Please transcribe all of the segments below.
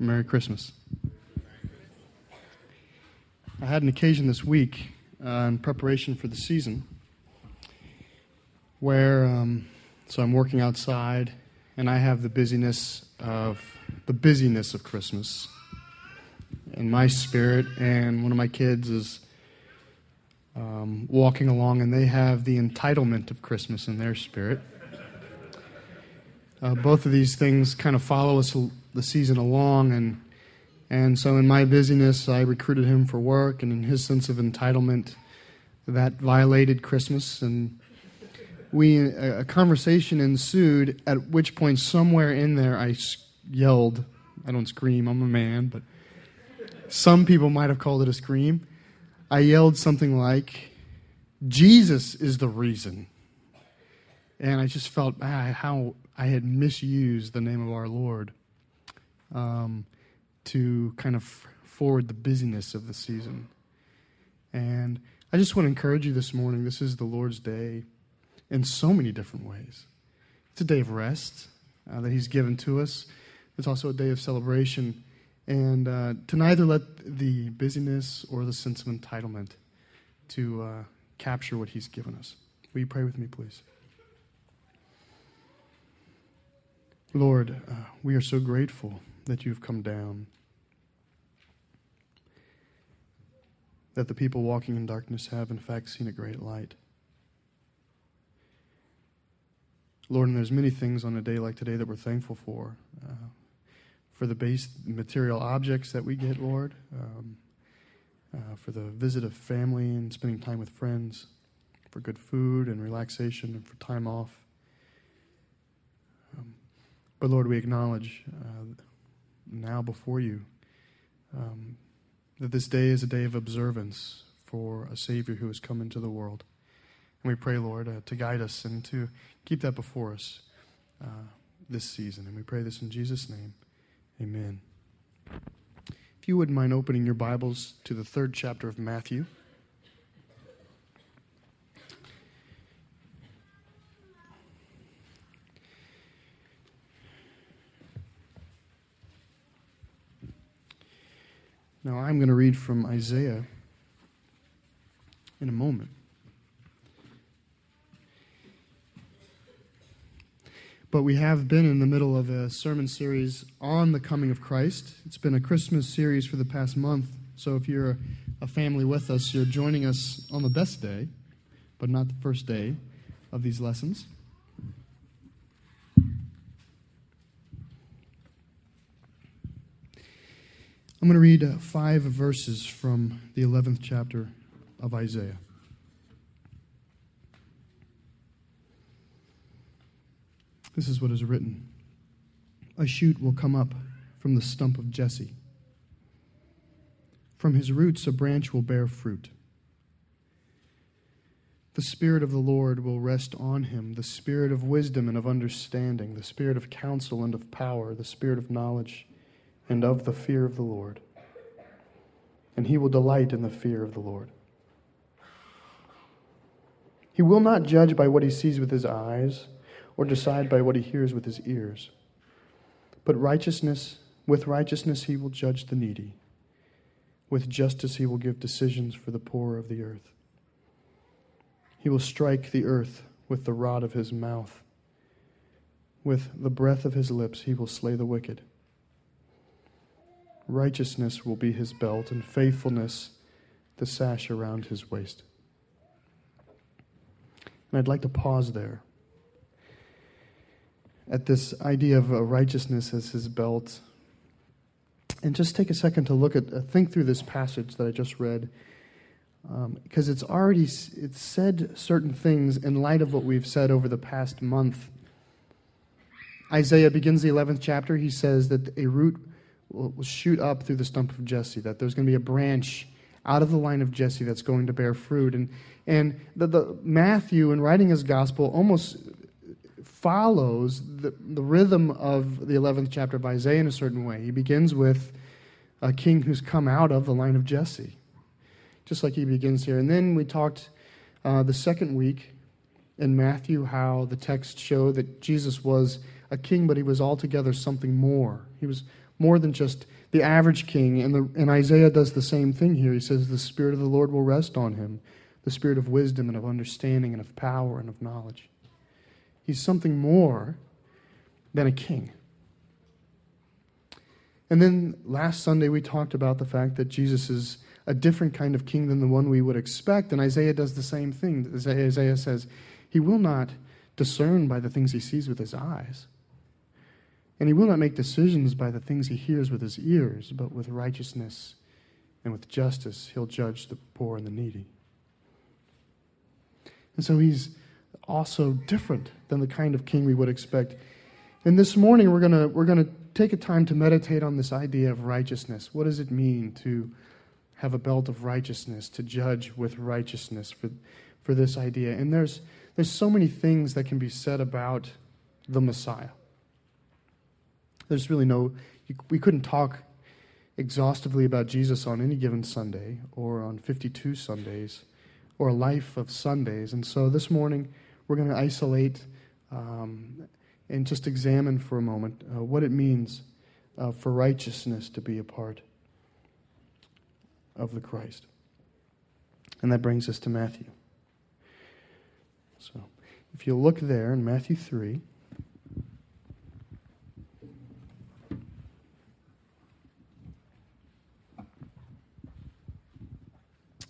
Merry Christmas. I had an occasion this week uh, in preparation for the season where, um, so I'm working outside and I have the busyness of the busyness of Christmas in my spirit, and one of my kids is um, walking along and they have the entitlement of Christmas in their spirit. Uh, both of these things kind of follow us the season along, and and so in my busyness, I recruited him for work, and in his sense of entitlement, that violated Christmas, and we a, conversation ensued. At which point, somewhere in there, I yelled. I don't scream. I'm a man, but some people might have called it a scream. I yelled something like, "Jesus is the reason." And I just felt ah, how I had misused the name of our Lord um, to kind of forward the busyness of the season. And I just want to encourage you this morning. This is the Lord's day in so many different ways. It's a day of rest uh, that He's given to us, it's also a day of celebration. And uh, to neither let the busyness or the sense of entitlement to uh, capture what He's given us. Will you pray with me, please? Lord, uh, we are so grateful that you've come down. That the people walking in darkness have, in fact, seen a great light. Lord, and there's many things on a day like today that we're thankful for. Uh, for the base material objects that we get, Lord, um, uh, for the visit of family and spending time with friends, for good food and relaxation, and for time off. But Lord, we acknowledge uh, now before you um, that this day is a day of observance for a Savior who has come into the world. And we pray, Lord, uh, to guide us and to keep that before us uh, this season. And we pray this in Jesus' name. Amen. If you wouldn't mind opening your Bibles to the third chapter of Matthew. Now, I'm going to read from Isaiah in a moment. But we have been in the middle of a sermon series on the coming of Christ. It's been a Christmas series for the past month. So if you're a family with us, you're joining us on the best day, but not the first day of these lessons. I'm going to read uh, five verses from the 11th chapter of Isaiah. This is what is written A shoot will come up from the stump of Jesse. From his roots, a branch will bear fruit. The Spirit of the Lord will rest on him the Spirit of wisdom and of understanding, the Spirit of counsel and of power, the Spirit of knowledge and of the fear of the Lord. And he will delight in the fear of the Lord. He will not judge by what he sees with his eyes or decide by what he hears with his ears. But righteousness, with righteousness he will judge the needy. With justice he will give decisions for the poor of the earth. He will strike the earth with the rod of his mouth. With the breath of his lips he will slay the wicked. Righteousness will be his belt, and faithfulness the sash around his waist. And I'd like to pause there. At this idea of righteousness as his belt. And just take a second to look at uh, think through this passage that i just read. Because um, it's already it's said certain things in light of what we've said over the past month. Isaiah begins the 11th chapter. He says that a root will, shoot up through the stump of Jesse, that there's going to be a branch out of the line of Jesse that's going to bear fruit. And, and the, the Matthew, in writing his gospel, almost follows the, the rhythm of the 11th chapter of Isaiah in a certain way. He begins with a king who's come out of the line of Jesse, just like he begins here. And then we talked uh, the second week in Matthew how the text showed that Jesus was a king, but he was altogether something more. He was more than just the average king. And, the, and Isaiah does the same thing here. He says, The Spirit of the Lord will rest on him, the Spirit of wisdom and of understanding and of power and of knowledge. He's something more than a king. And then last Sunday, we talked about the fact that Jesus is a different kind of king than the one we would expect. And Isaiah does the same thing. Isaiah says, He will not discern by the things he sees with his eyes. And he will not make decisions by the things he hears with his ears, but with righteousness and with justice he'll judge the poor and the needy. And so he's also different than the kind of king we would expect. And this morning we're going we're going to take a time to meditate on this idea of righteousness. What does it mean to have a belt of righteousness, to judge with righteousness for, for this idea? And there's, there's so many things that can be said about the Messiah. There's really no, we couldn't talk exhaustively about Jesus on any given Sunday or on 52 Sundays or a life of Sundays. And so this morning, we're going to isolate um, and just examine for a moment uh, what it means uh, for righteousness to be a part of the Christ. And that brings us to Matthew. So if you look there in Matthew 3,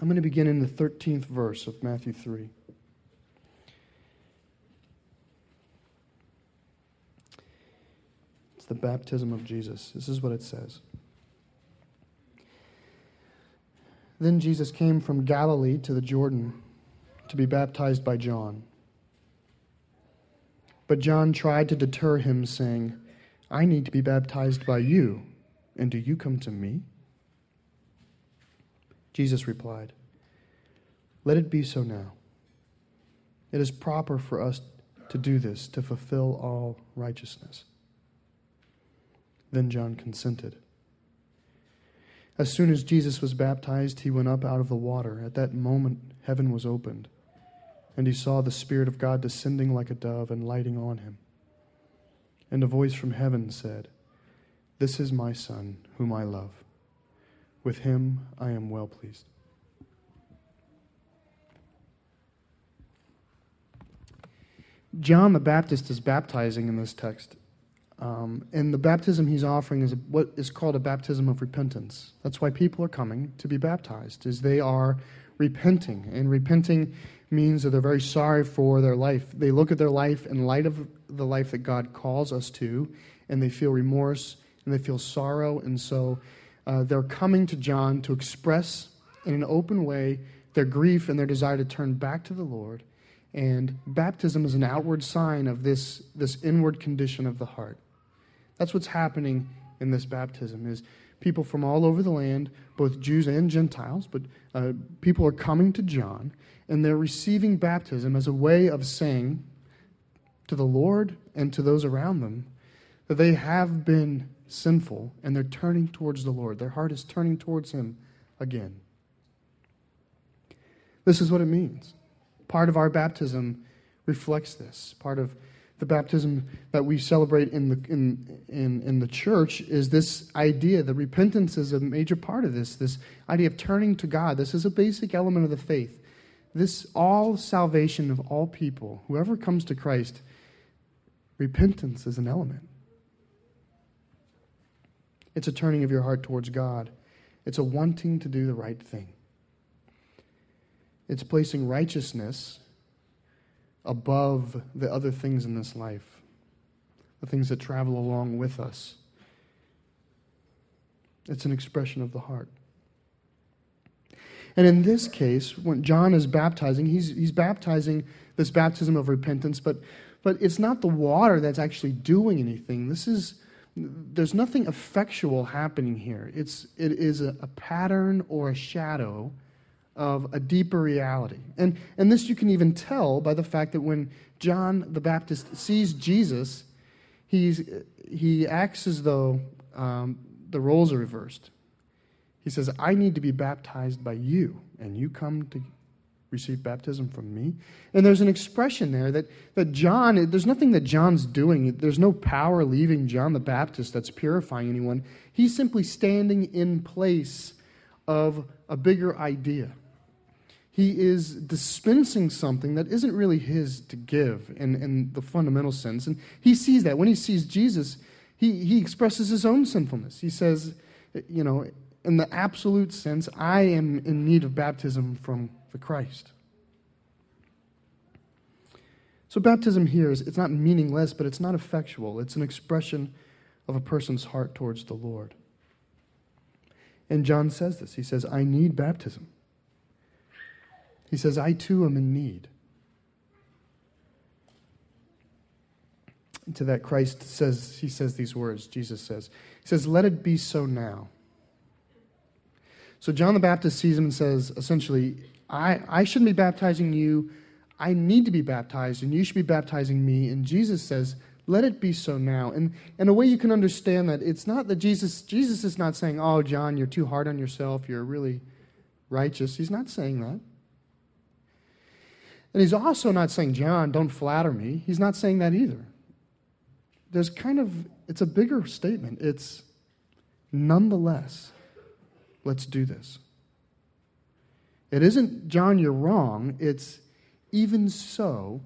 I'm going to begin in the 13th verse of Matthew 3. It's the baptism of Jesus. This is what it says. Then Jesus came from Galilee to the Jordan to be baptized by John. But John tried to deter him, saying, I need to be baptized by you, and do you come to me? Jesus replied, Let it be so now. It is proper for us to do this to fulfill all righteousness. Then John consented. As soon as Jesus was baptized, he went up out of the water. At that moment, heaven was opened, and he saw the Spirit of God descending like a dove and lighting on him. And a voice from heaven said, This is my Son, whom I love. With him I am well pleased. John the Baptist is baptizing in this text. Um, and the baptism he's offering is what is called a baptism of repentance. That's why people are coming to be baptized, is they are repenting. And repenting means that they're very sorry for their life. They look at their life in light of the life that God calls us to, and they feel remorse and they feel sorrow. And so uh, they're coming to John to express in an open way their grief and their desire to turn back to the Lord. And baptism is an outward sign of this, this inward condition of the heart. That's what's happening in this baptism is people from all over the land, both Jews and Gentiles, but uh, people are coming to John and they're receiving baptism as a way of saying to the Lord and to those around them that they have been sinful and they're turning towards the Lord. Their heart is turning towards Him again. This is what it means. Part of our baptism reflects this. Part of the baptism that we celebrate in the, in, in, in the church is this idea that repentance is a major part of this, this idea of turning to God. This is a basic element of the faith. This all salvation of all people, whoever comes to Christ, repentance is an element. It's a turning of your heart towards God. It's a wanting to do the right thing. It's placing righteousness above the other things in this life, the things that travel along with us. It's an expression of the heart. And in this case, when John is baptizing, he's, he's baptizing this baptism of repentance, but, but it's not the water that's actually doing anything. This is there's nothing effectual happening here. It's, it is a, a pattern or a shadow of a deeper reality. And, and this you can even tell by the fact that when John the Baptist sees Jesus, he's, he acts as though um, the roles are reversed. He says, I need to be baptized by you, and you come to, receive baptism from me? And there's an expression there that, that John, there's nothing that John's doing. There's no power leaving John the Baptist that's purifying anyone. He's simply standing in place of a bigger idea. He is dispensing something that isn't really his to give in, in the fundamental sense. And he sees that. When he sees Jesus, he, he expresses his own sinfulness. He says, you know, in the absolute sense, I am in need of baptism from the Christ. So baptism here is it's not meaningless, but it's not effectual. It's an expression of a person's heart towards the Lord. And John says this. He says, I need baptism. He says, I too am in need. to that Christ says he says these words, Jesus says. He says, Let it be so now. So John the Baptist sees him and says, essentially, I, I shouldn't be baptizing you. I need to be baptized, and you should be baptizing me. And Jesus says, Let it be so now. And in a way you can understand that it's not that Jesus, Jesus is not saying, Oh, John, you're too hard on yourself, you're really righteous. He's not saying that. And he's also not saying, John, don't flatter me. He's not saying that either. There's kind of, it's a bigger statement. It's nonetheless Let's do this. It isn't, John, you're wrong. It's, even so,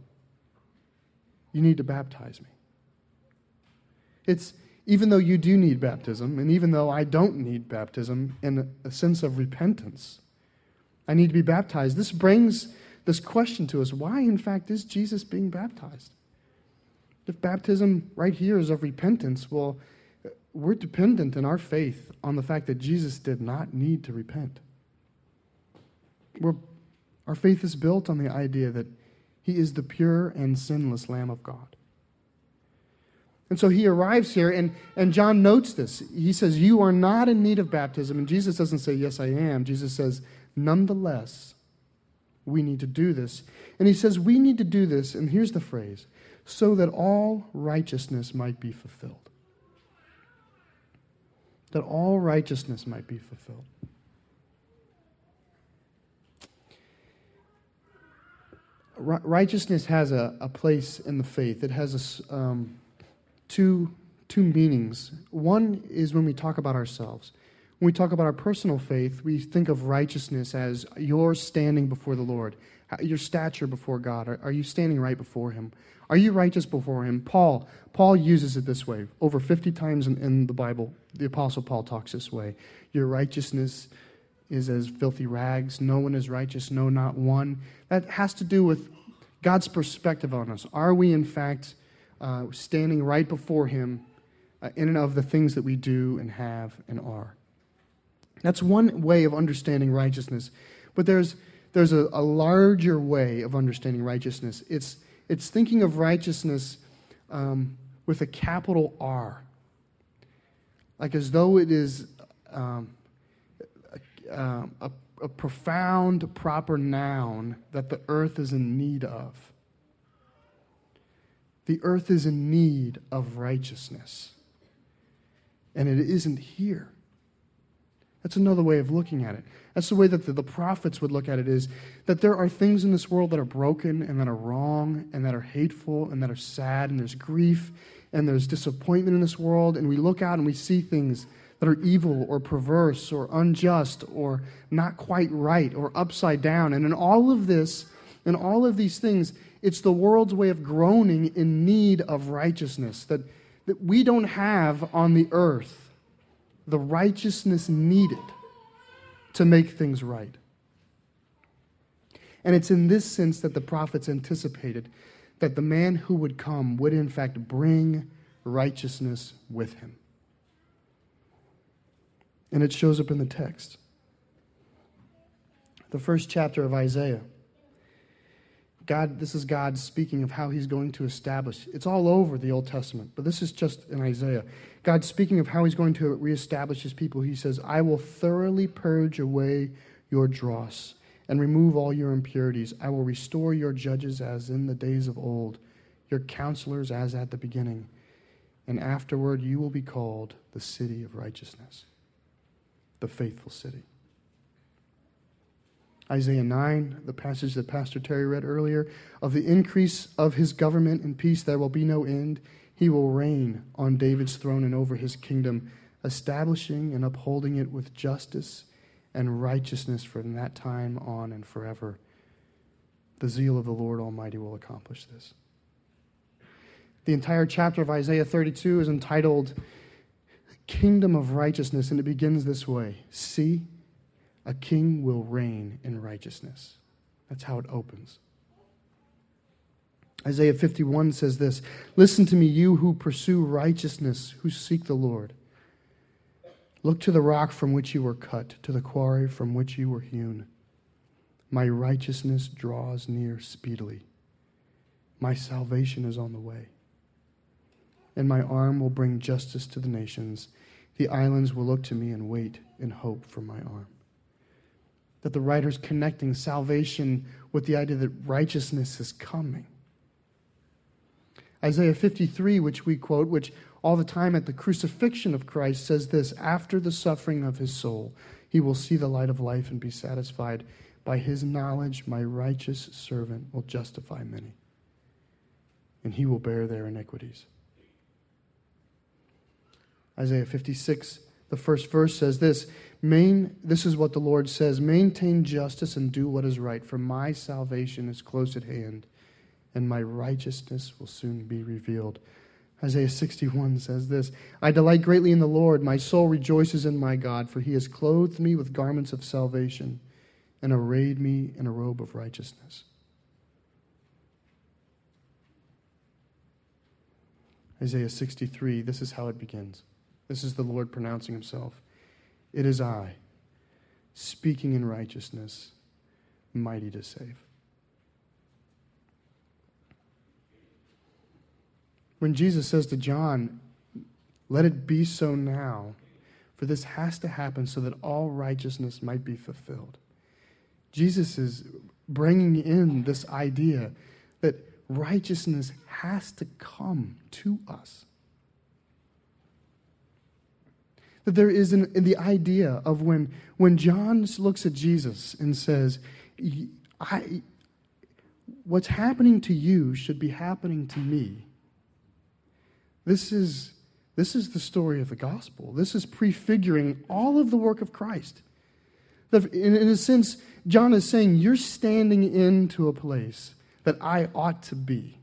you need to baptize me. It's, even though you do need baptism, and even though I don't need baptism in a sense of repentance, I need to be baptized. This brings this question to us why, in fact, is Jesus being baptized? If baptism right here is of repentance, well, we're dependent in our faith on the fact that Jesus did not need to repent. We're, our faith is built on the idea that he is the pure and sinless Lamb of God. And so he arrives here, and, and John notes this. He says, You are not in need of baptism. And Jesus doesn't say, Yes, I am. Jesus says, Nonetheless, we need to do this. And he says, We need to do this, and here's the phrase so that all righteousness might be fulfilled that all righteousness might be fulfilled. Righteousness has a, a, place in the faith. It has a, um, two, two meanings. One is when we talk about ourselves. When we talk about our personal faith, we think of righteousness as your standing before the Lord, your stature before God. Are, are you standing right before Him? Are you righteous before him? Paul, Paul uses it this way. Over 50 times in, in the Bible, the Apostle Paul talks this way. Your righteousness is as filthy rags. No one is righteous, no, not one. That has to do with God's perspective on us. Are we, in fact, uh, standing right before Him uh, in and of the things that we do and have and are? That's one way of understanding righteousness. But there's, there's a, a larger way of understanding righteousness. It's it's thinking of righteousness um, with a capital R, like as though it is um, a, a, a profound, proper noun that the earth is in need of. The earth is in need of righteousness, and it isn't here. That's another way of looking at it. That's the way that the, the, prophets would look at it is that there are things in this world that are broken and that are wrong and that are hateful and that are sad and there's grief and there's disappointment in this world and we look out and we see things that are evil or perverse or unjust or not quite right or upside down and in all of this in all of these things it's the world's way of groaning in need of righteousness that, that we don't have on the earth the righteousness needed to make things right. And it's in this sense that the prophets anticipated that the man who would come would, in fact, bring righteousness with him. And it shows up in the text. The first chapter of Isaiah God, this is God speaking of how he's going to establish. It's all over the Old Testament, but this is just in Isaiah. God speaking of how he's going to reestablish his people. He says, I will thoroughly purge away your dross and remove all your impurities. I will restore your judges as in the days of old, your counselors as at the beginning. And afterward, you will be called the city of righteousness, the faithful city. Isaiah 9, the passage that Pastor Terry read earlier, of the increase of his government and peace there will be no end. He will reign on David's throne and over his kingdom, establishing and upholding it with justice and righteousness from that time on and forever. The zeal of the Lord Almighty will accomplish this. The entire chapter of Isaiah 32 is entitled Kingdom of Righteousness, and it begins this way See, a king will reign in righteousness. That's how it opens. Isaiah 51 says this Listen to me, you who pursue righteousness, who seek the Lord. Look to the rock from which you were cut, to the quarry from which you were hewn. My righteousness draws near speedily. My salvation is on the way. And my arm will bring justice to the nations. The islands will look to me and wait in hope for my arm. That the writer's connecting salvation with the idea that righteousness is coming. Isaiah 53, which we quote, which all the time at the crucifixion of Christ says this After the suffering of his soul, he will see the light of life and be satisfied. By his knowledge, my righteous servant will justify many, and he will bear their iniquities. Isaiah 56, the first verse says this Main, This is what the Lord says Maintain justice and do what is right, for my salvation is close at hand, and my righteousness will soon be revealed. Isaiah 61 says this I delight greatly in the Lord. My soul rejoices in my God, for he has clothed me with garments of salvation and arrayed me in a robe of righteousness. Isaiah 63, this is how it begins. This is the Lord pronouncing himself. It is I, speaking in righteousness, mighty to save. When Jesus says to John, Let it be so now, for this has to happen so that all righteousness might be fulfilled. Jesus is bringing in this idea that righteousness has to come to us. That there is an, the idea of when, when John looks at Jesus and says, I, What's happening to you should be happening to me. This is, this is the story of the gospel. This is prefiguring all of the work of Christ. In, in a sense, John is saying, You're standing into a place that I ought to be.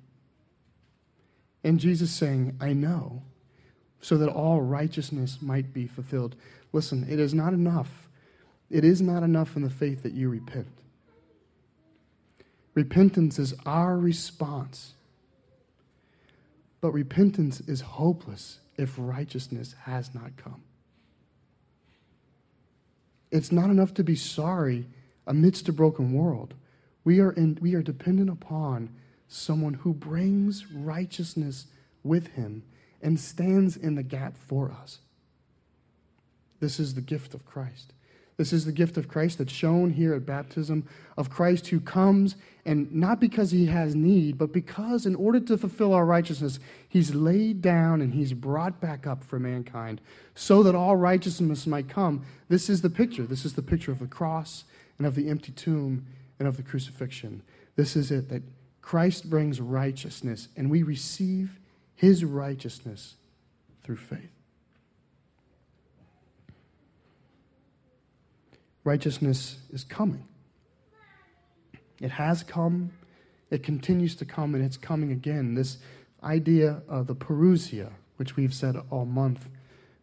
And Jesus saying, I know so that all righteousness might be fulfilled. Listen, it is not enough. It is not enough in the faith that you repent. Repentance is our response. But repentance is hopeless if righteousness has not come. It's not enough to be sorry amidst a broken world. We are, in, we are dependent upon someone who brings righteousness with him and stands in the gap for us. This is the gift of Christ. This is the gift of Christ that's shown here at baptism of Christ who comes and not because he has need, but because in order to fulfill our righteousness, he's laid down and he's brought back up for mankind so that all righteousness might come. This is the picture. This is the picture of the cross and of the empty tomb and of the crucifixion. This is it that Christ brings righteousness and we receive his righteousness through faith. Righteousness is coming. It has come, it continues to come, and it's coming again. This idea of the parousia, which we've said all month,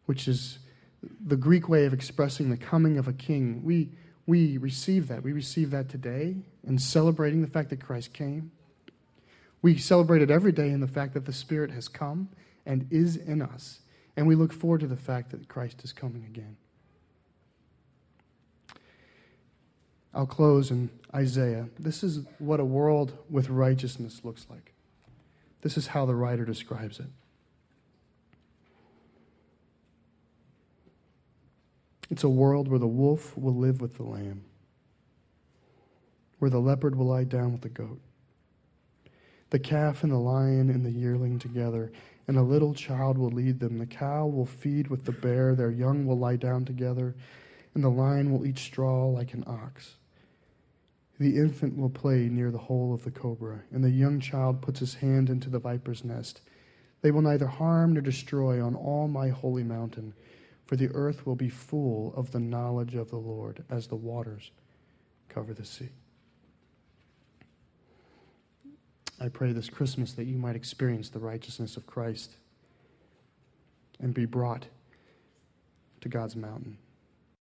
which is the Greek way of expressing the coming of a king. We, we receive that. We receive that today in celebrating the fact that Christ came. We celebrate it every day in the fact that the Spirit has come and is in us. And we look forward to the fact that Christ is coming again. I'll close in Isaiah. This is what a world with righteousness looks like. This is how the writer describes it. It's a world where the wolf will live with the lamb, where the leopard will lie down with the goat the calf and the lion and the yearling together, and a little child will lead them. The cow will feed with the bear, their young will lie down together, and the lion will eat straw like an ox. The infant will play near the hole of the cobra, and the young child puts his hand into the viper's nest. They will neither harm nor destroy on all my holy mountain, for the earth will be full of the knowledge of the Lord as the waters cover the sea. I pray this Christmas that you might experience the righteousness of Christ and be brought to God's mountain.